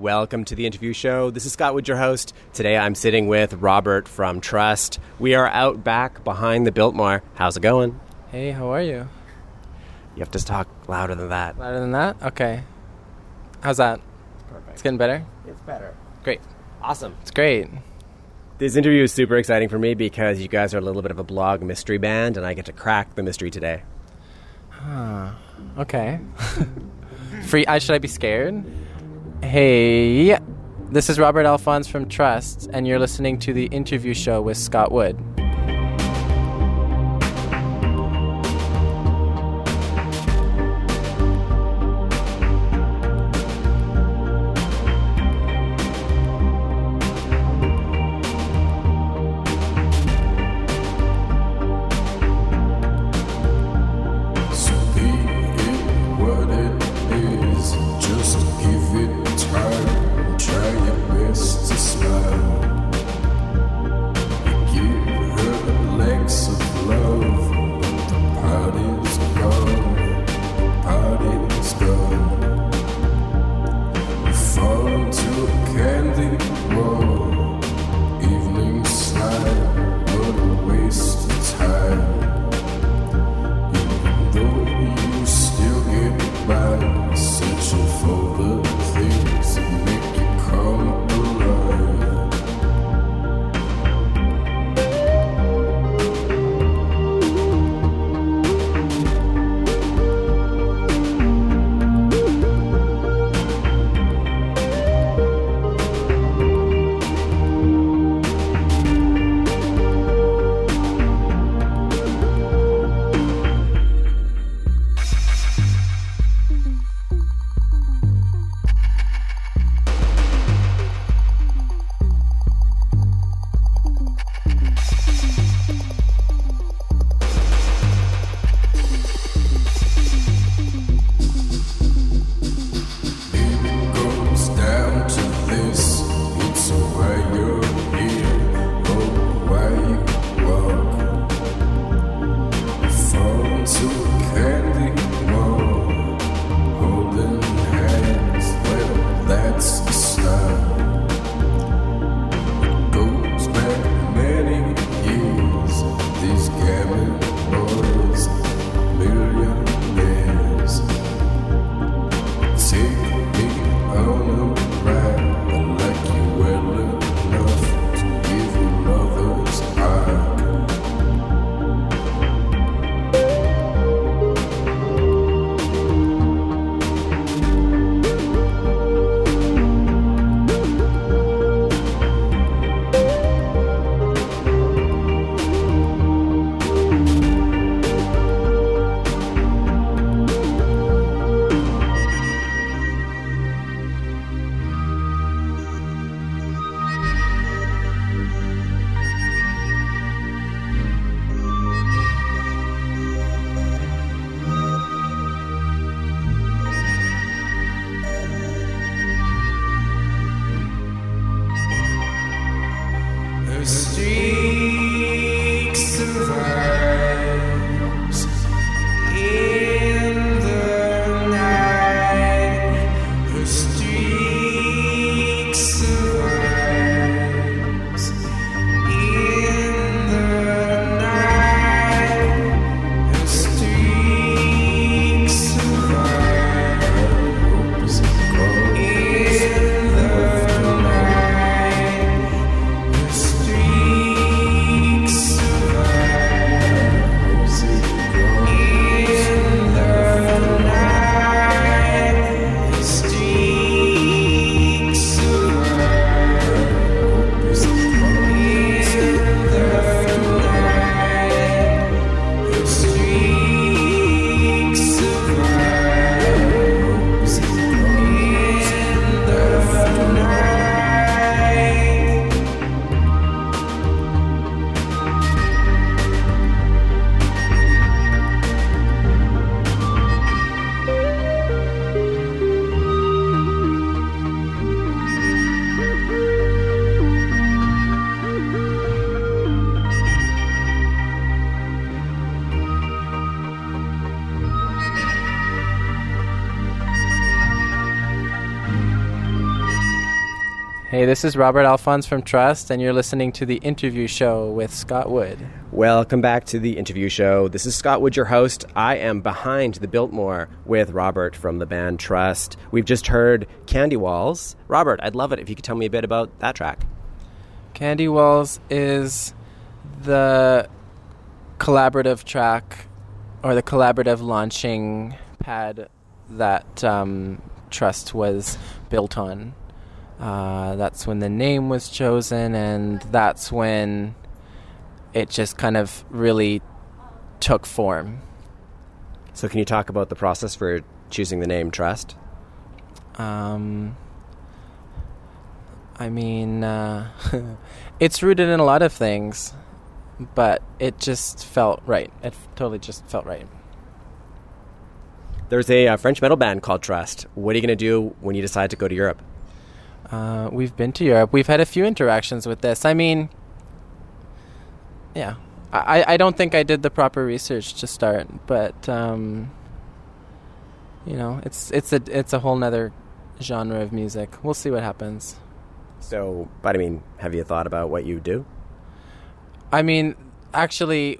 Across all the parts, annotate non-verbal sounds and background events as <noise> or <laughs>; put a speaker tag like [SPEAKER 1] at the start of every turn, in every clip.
[SPEAKER 1] Welcome to the interview show. This is Scott Wood, your host. Today I'm sitting with Robert from Trust. We are out back behind the Biltmore. How's it going?
[SPEAKER 2] Hey, how are you?
[SPEAKER 1] You have to talk louder than that.
[SPEAKER 2] Louder than that? Okay. How's that?
[SPEAKER 1] Perfect.
[SPEAKER 2] It's getting better?
[SPEAKER 1] It's better.
[SPEAKER 2] Great.
[SPEAKER 1] Awesome.
[SPEAKER 2] It's great.
[SPEAKER 1] This interview is super exciting for me because you guys are a little bit of a blog mystery band, and I get to crack the mystery today.
[SPEAKER 2] Huh. Okay. <laughs> Free. I should I be scared? Hey, this is Robert Alfons from Trust, and you're listening to the interview show with Scott Wood.
[SPEAKER 3] This
[SPEAKER 4] is Robert Alfons from Trust, and you're listening to the interview show with Scott Wood.
[SPEAKER 1] Welcome back to the interview show. This is Scott Wood, your host. I am behind the Biltmore with Robert from the band Trust. We've just heard Candy Walls. Robert, I'd love it if you could tell me a bit about that track.
[SPEAKER 4] Candy Walls is the collaborative track or the collaborative launching pad that um, Trust was built on. Uh, that's when the name was chosen, and that's when it just kind of really took form.
[SPEAKER 1] So, can you talk about the process for choosing the name Trust?
[SPEAKER 4] Um, I mean, uh, <laughs> it's rooted in a lot of things, but it just felt right. It totally just felt right.
[SPEAKER 1] There's a, uh French metal band called Trust. What are you going to do when you decide to go to Europe?
[SPEAKER 4] Uh, we've been to Europe. We've had a few interactions with this. I mean, yeah, I, I don't think I did the proper research to start, but um, you know, it's it's a it's a whole nother genre of music. We'll see what happens.
[SPEAKER 1] So, but I mean, have you thought about what you do?
[SPEAKER 4] I mean, actually,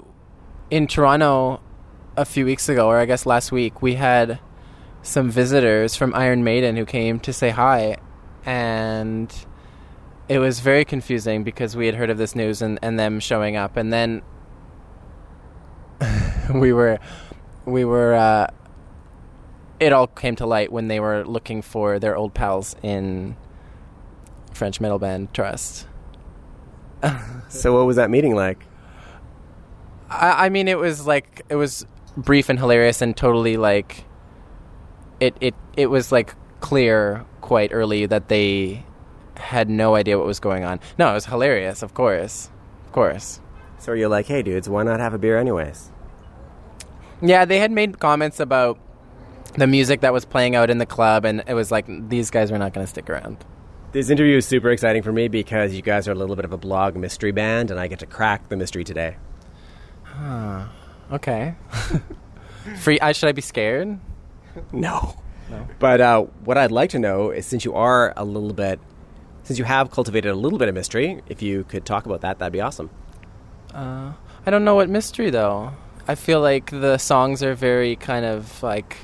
[SPEAKER 4] in Toronto a few weeks ago, or I guess last week, we had some visitors from Iron Maiden who came to say hi, and it was very confusing because we had heard of this news and, and them showing up, and then <laughs> we were we were uh, it all came to light when they were looking for their old pals in French metal band Trust.
[SPEAKER 1] So, what was that meeting like?
[SPEAKER 4] I, I mean, it was like it was brief and hilarious, and totally like it. It it was like clear quite early that they had no idea what was going on. No, it was hilarious, of course, of course.
[SPEAKER 1] So, you're like, hey, dudes, why not have a beer anyways?
[SPEAKER 4] Yeah, they had made comments about the music that was playing out in the club, and it was like these guys were not going to stick around.
[SPEAKER 1] This interview is super exciting for me because you guys are a little bit of a blog mystery band, and I get to crack the mystery today.
[SPEAKER 4] Okay. <laughs> Free? I, should I be scared?
[SPEAKER 1] No.
[SPEAKER 4] No.
[SPEAKER 1] But uh, what I'd like to know is since you are a little bit, since you have cultivated a little bit of mystery, if you could talk about that, that'd be awesome.
[SPEAKER 4] Uh, I don't know what mystery though. I feel like the songs are very kind of like,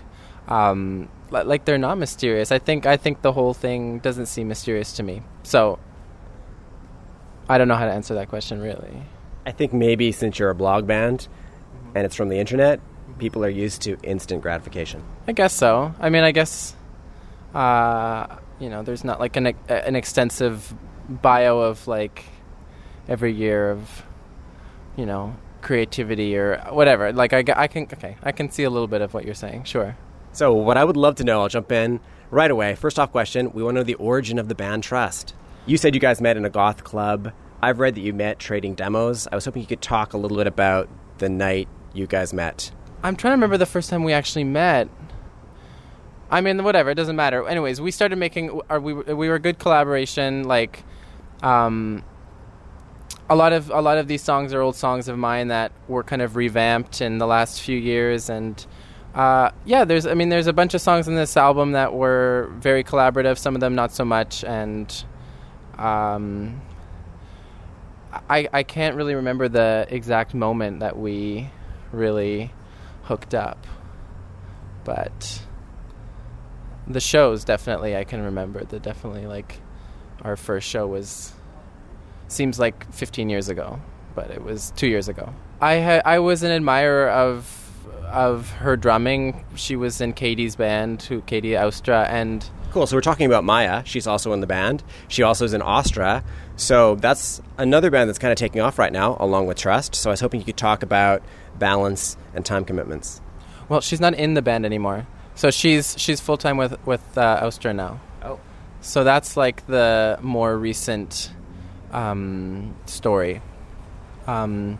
[SPEAKER 4] um, like they're not mysterious. I think I think the whole thing doesn't seem mysterious to me. So I don't know how to answer that question really.
[SPEAKER 1] I think maybe since you're a blog band and it's from the internet, people are used to instant gratification.
[SPEAKER 4] I guess so. I mean, I guess uh, you know, there's not like an an extensive bio of like every year of you know creativity or whatever. Like I, I can okay, I can see a little bit of what you're saying. Sure.
[SPEAKER 1] So, what I would love to know, I'll jump in right away. First off, question we want to know the origin of the band Trust. You said you guys met in a goth club. I've read that you met trading demos. I was hoping you could talk a little bit about the night you guys met.
[SPEAKER 4] I'm trying to remember the first time we actually met. I mean, whatever. It doesn't matter. Anyways, we started making. We we were a good collaboration. Like, um, a lot of a lot of these songs are old songs of mine that were kind of revamped in the last few years, and uh, yeah, there's. I mean, there's a bunch of songs in this album that were very collaborative. Some of them not so much, and um, I I can't really remember the exact moment that we really hooked up, but the shows definitely I can remember. The definitely like our first show was seems like 15 years ago, but it was two years ago. I ha- I was an admirer of of her drumming. She was in Katie's band, who Katie Austra, and
[SPEAKER 1] Cool. So, we're talking about Maya. She's also in the band. She also is in Austra. So, that's another band that's kind of taking off right now, along with Trust. So, I was hoping you could talk about balance and time commitments.
[SPEAKER 4] well, she's not in the band anymore. So she's she's full time with with uh, Austra now.
[SPEAKER 1] Oh.
[SPEAKER 4] So that's like the more recent um, story. Um,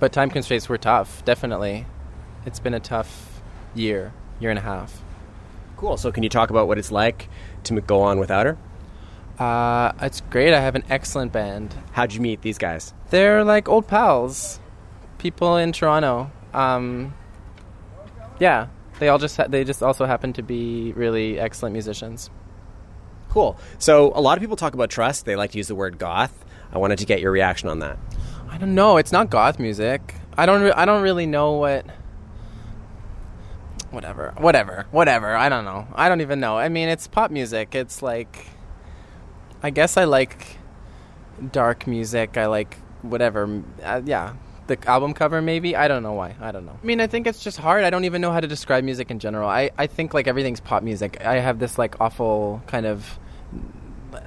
[SPEAKER 4] but time constraints were tough. Definitely, it's been a tough year, year and a half.
[SPEAKER 1] Cool. So, can you talk about what it's like to go on without her?
[SPEAKER 4] Uh, it's great. I have an excellent band.
[SPEAKER 1] How'd you meet these guys?
[SPEAKER 4] They're like old pals, people in Toronto. Um, yeah, they all just ha- they just also happen to be really excellent musicians.
[SPEAKER 1] Cool. So a lot of people talk about trust. They like to use the word goth. I wanted to get your reaction on that.
[SPEAKER 4] I don't know. It's not goth music. I don't. Re- I don't really know what. Whatever. Whatever. Whatever. I don't know. I don't even know. I mean, it's pop music. It's like. I guess I like dark music. I like whatever. Uh, yeah. The album cover, maybe. I don't know why. I don't know. I mean, I think it's just hard. I don't even know how to describe music in general. I, I think like everything's pop music. I have this like awful kind of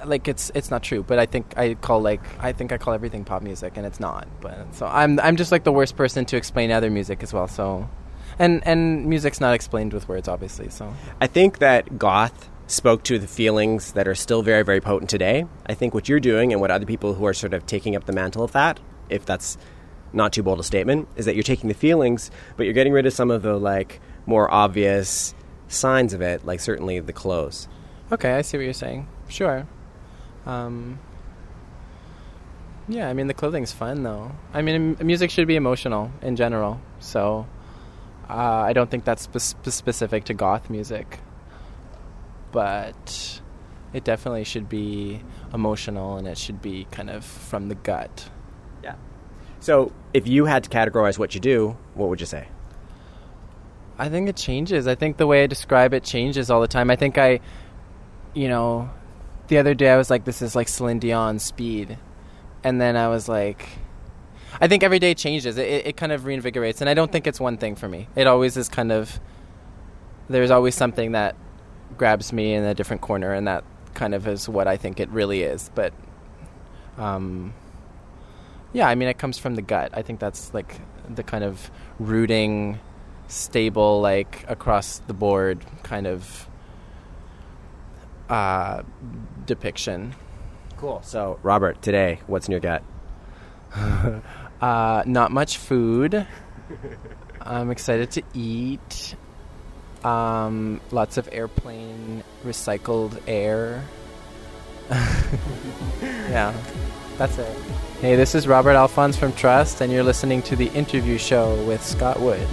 [SPEAKER 4] like it's it's not true, but I think I call like I think I call everything pop music, and it's not. But so I'm I'm just like the worst person to explain other music as well. So, and and music's not explained with words, obviously. So
[SPEAKER 1] I think that goth spoke to the feelings that are still very, very potent today. I think what you're doing and what other people who are sort of taking up the mantle of that, if that's not too bold a statement, is that you're taking the feelings, but you're getting rid of some of the like more obvious signs of it, like certainly the clothes.
[SPEAKER 4] okay, I see what you're saying. Sure. Um, yeah, I mean the clothing's fun though. I mean m- music should be emotional in general, so uh, I don't think that's spe- spe- specific to goth music, but it definitely should be emotional and it should be kind of from the gut.
[SPEAKER 1] Yeah. So if you had to categorize what you do, what would you say?
[SPEAKER 4] I think it changes. I think the way I describe it changes all the time. I think I, you know, the other day I was like, this is like Celine Dion speed. And then I was like, I think every day changes. It, it, it kind of reinvigorates. And I don't think it's one thing for me. It always is kind of, there's always something that grabs me in a different corner. And that kind of is what I think it really is. But, um, yeah, I mean, it comes from the gut. I think that's like the kind of rooting, stable, like across the board kind of uh, depiction.
[SPEAKER 1] Cool. So Robert, today, what's in your gut? <laughs> <laughs>
[SPEAKER 4] Uh, not much food. I'm excited to eat. Um, lots of airplane recycled air. <laughs> yeah, that's it. Hey, this is Robert Alfons from Trust, and you're listening to the interview show with Scott Wood.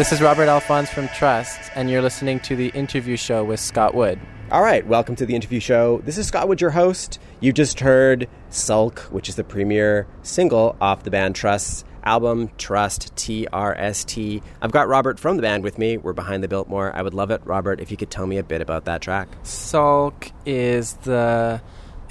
[SPEAKER 4] This is Robert Alfons from Trust, and you're listening to the interview show with Scott Wood.
[SPEAKER 1] All right, welcome to the interview show. This is Scott Wood, your host. You just heard Sulk, which is the premier single off the band Trust's album, Trust, T R S T. I've got Robert from the band with me. We're behind the Biltmore. I would love it, Robert, if you could tell me a bit about that track.
[SPEAKER 4] Sulk is the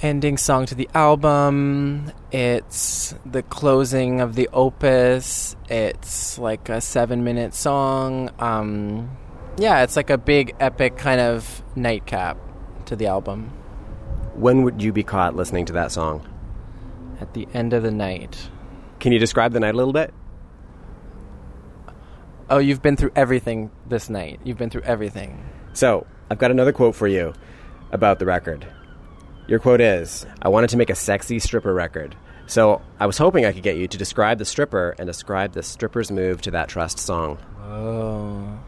[SPEAKER 4] ending song to the album. It's the closing of the opus. It's like a seven minute song. Um, yeah, it's like a big epic kind of nightcap to the album.
[SPEAKER 1] When would you be caught listening to that song?
[SPEAKER 4] At the end of the night.
[SPEAKER 1] Can you describe the night a little bit?
[SPEAKER 4] Oh, you've been through everything this night. You've been through everything.
[SPEAKER 1] So, I've got another quote for you about the record. Your quote is I wanted to make a sexy stripper record. So, I was hoping I could get you to describe the stripper and describe the stripper's move to that Trust song.
[SPEAKER 4] Oh.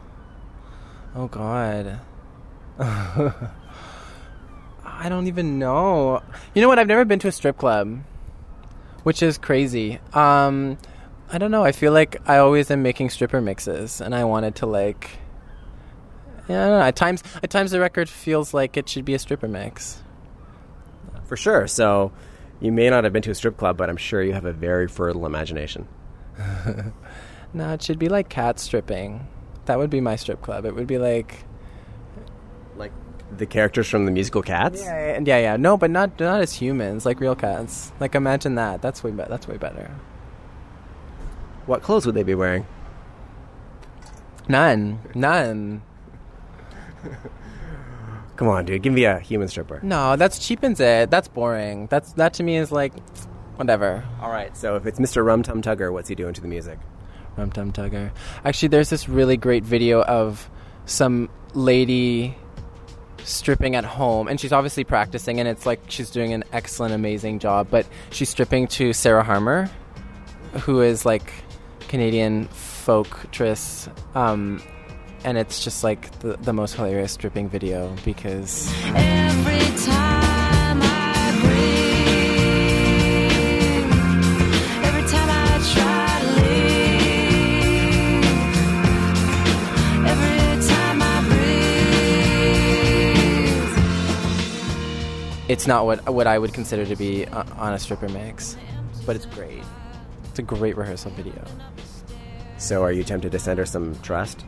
[SPEAKER 4] Oh, God. <laughs> I don't even know. You know what? I've never been to a strip club, which is crazy. Um, I don't know. I feel like I always am making stripper mixes, and I wanted to like. Yeah, I don't know. At times, at times the record feels like it should be a stripper mix.
[SPEAKER 1] For sure. So, you may not have been to a strip club, but I'm sure you have a very fertile imagination. <laughs>
[SPEAKER 4] No, it should be like cat stripping. That would be my strip club. It would be like
[SPEAKER 1] Like the characters from the musical Cats?
[SPEAKER 4] yeah, yeah, yeah. No, but not not as humans, like real cats. Like imagine that. That's way be- that's way better.
[SPEAKER 1] What clothes would they be wearing?
[SPEAKER 4] None, none. <laughs>
[SPEAKER 1] Come on, dude. Give me a human stripper.
[SPEAKER 4] No, that's cheapens it. That's boring. That's that to me is like whatever.
[SPEAKER 1] All right. So, if it's Mr. Rum Tum Tugger, what's he doing to the music?
[SPEAKER 4] Rum Tum Tugger. Actually, there's this really great video of some lady stripping at home, and she's obviously practicing, and it's like she's doing an excellent, amazing job. But she's stripping to Sarah Harmer, who is like Canadian folktress, um, and it's just like the, the most hilarious stripping video because
[SPEAKER 5] Every time I breathe, every time I try to leave, every time I breathe.
[SPEAKER 4] it's not what what I would consider to be uh, on a stripper mix, but it's great. It's a great rehearsal video.
[SPEAKER 1] So, are you tempted to send her some trust?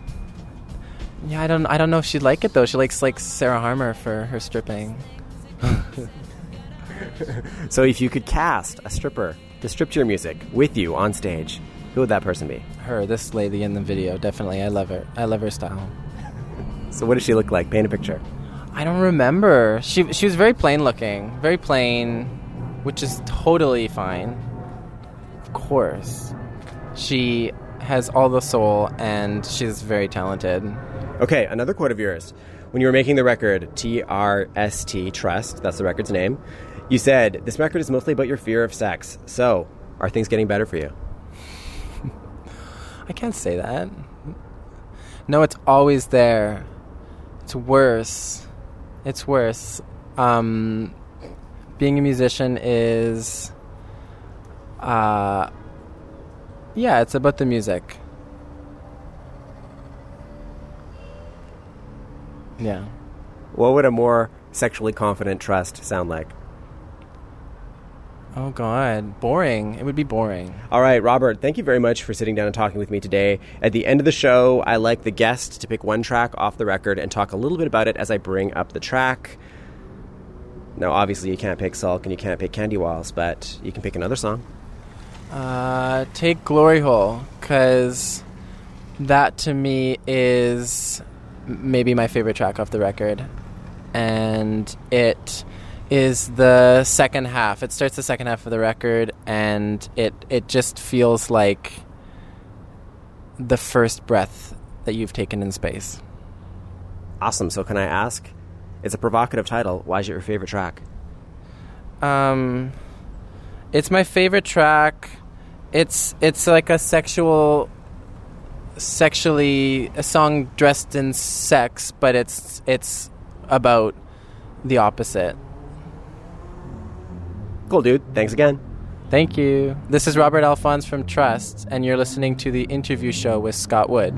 [SPEAKER 4] Yeah, I don't I don't know if she'd like it though. She likes like Sarah Harmer for her stripping. <laughs>
[SPEAKER 1] So, if you could cast a stripper to strip to your music with you on stage, who would that person be?
[SPEAKER 4] Her, this lady in the video, definitely. I love her. I love her style.
[SPEAKER 1] So, what does she look like? Paint a picture.
[SPEAKER 4] I don't remember. She she was very plain looking, very plain, which is totally fine. Of course, she has all the soul, and she's very talented.
[SPEAKER 1] Okay, another quote of yours. When you were making the record, TRST, Trust, that's the record's name, you said, This record is mostly about your fear of sex. So, are things getting better for you? <laughs>
[SPEAKER 4] I can't say that. No, it's always there. It's worse. It's worse. Um, being a musician is, uh, yeah, it's about the music. Yeah.
[SPEAKER 1] What would a more sexually confident trust sound like?
[SPEAKER 4] Oh God, boring. It would be boring.
[SPEAKER 1] All right, Robert, thank you very much for sitting down and talking with me today. At the end of the show, I like the guest to pick one track off the record and talk a little bit about it as I bring up the track. Now, obviously, you can't pick Sulk and you can't pick Candy Walls, but you can pick another song.
[SPEAKER 4] Uh, take Glory Hole, because that to me is maybe my favorite track off the record. And it is the second half. It starts the second half of the record, and it, it just feels like the first breath that you've taken in space.
[SPEAKER 1] Awesome. So, can I ask? It's a provocative title. Why is it your favorite track?
[SPEAKER 4] Um, it's my favorite track. It's it's like a sexual, sexually a song dressed in sex, but it's it's about the opposite.
[SPEAKER 1] Cool, dude. Thanks again.
[SPEAKER 4] Thank you. This is Robert Alfons from Trust, and you're listening to the interview show with Scott Wood.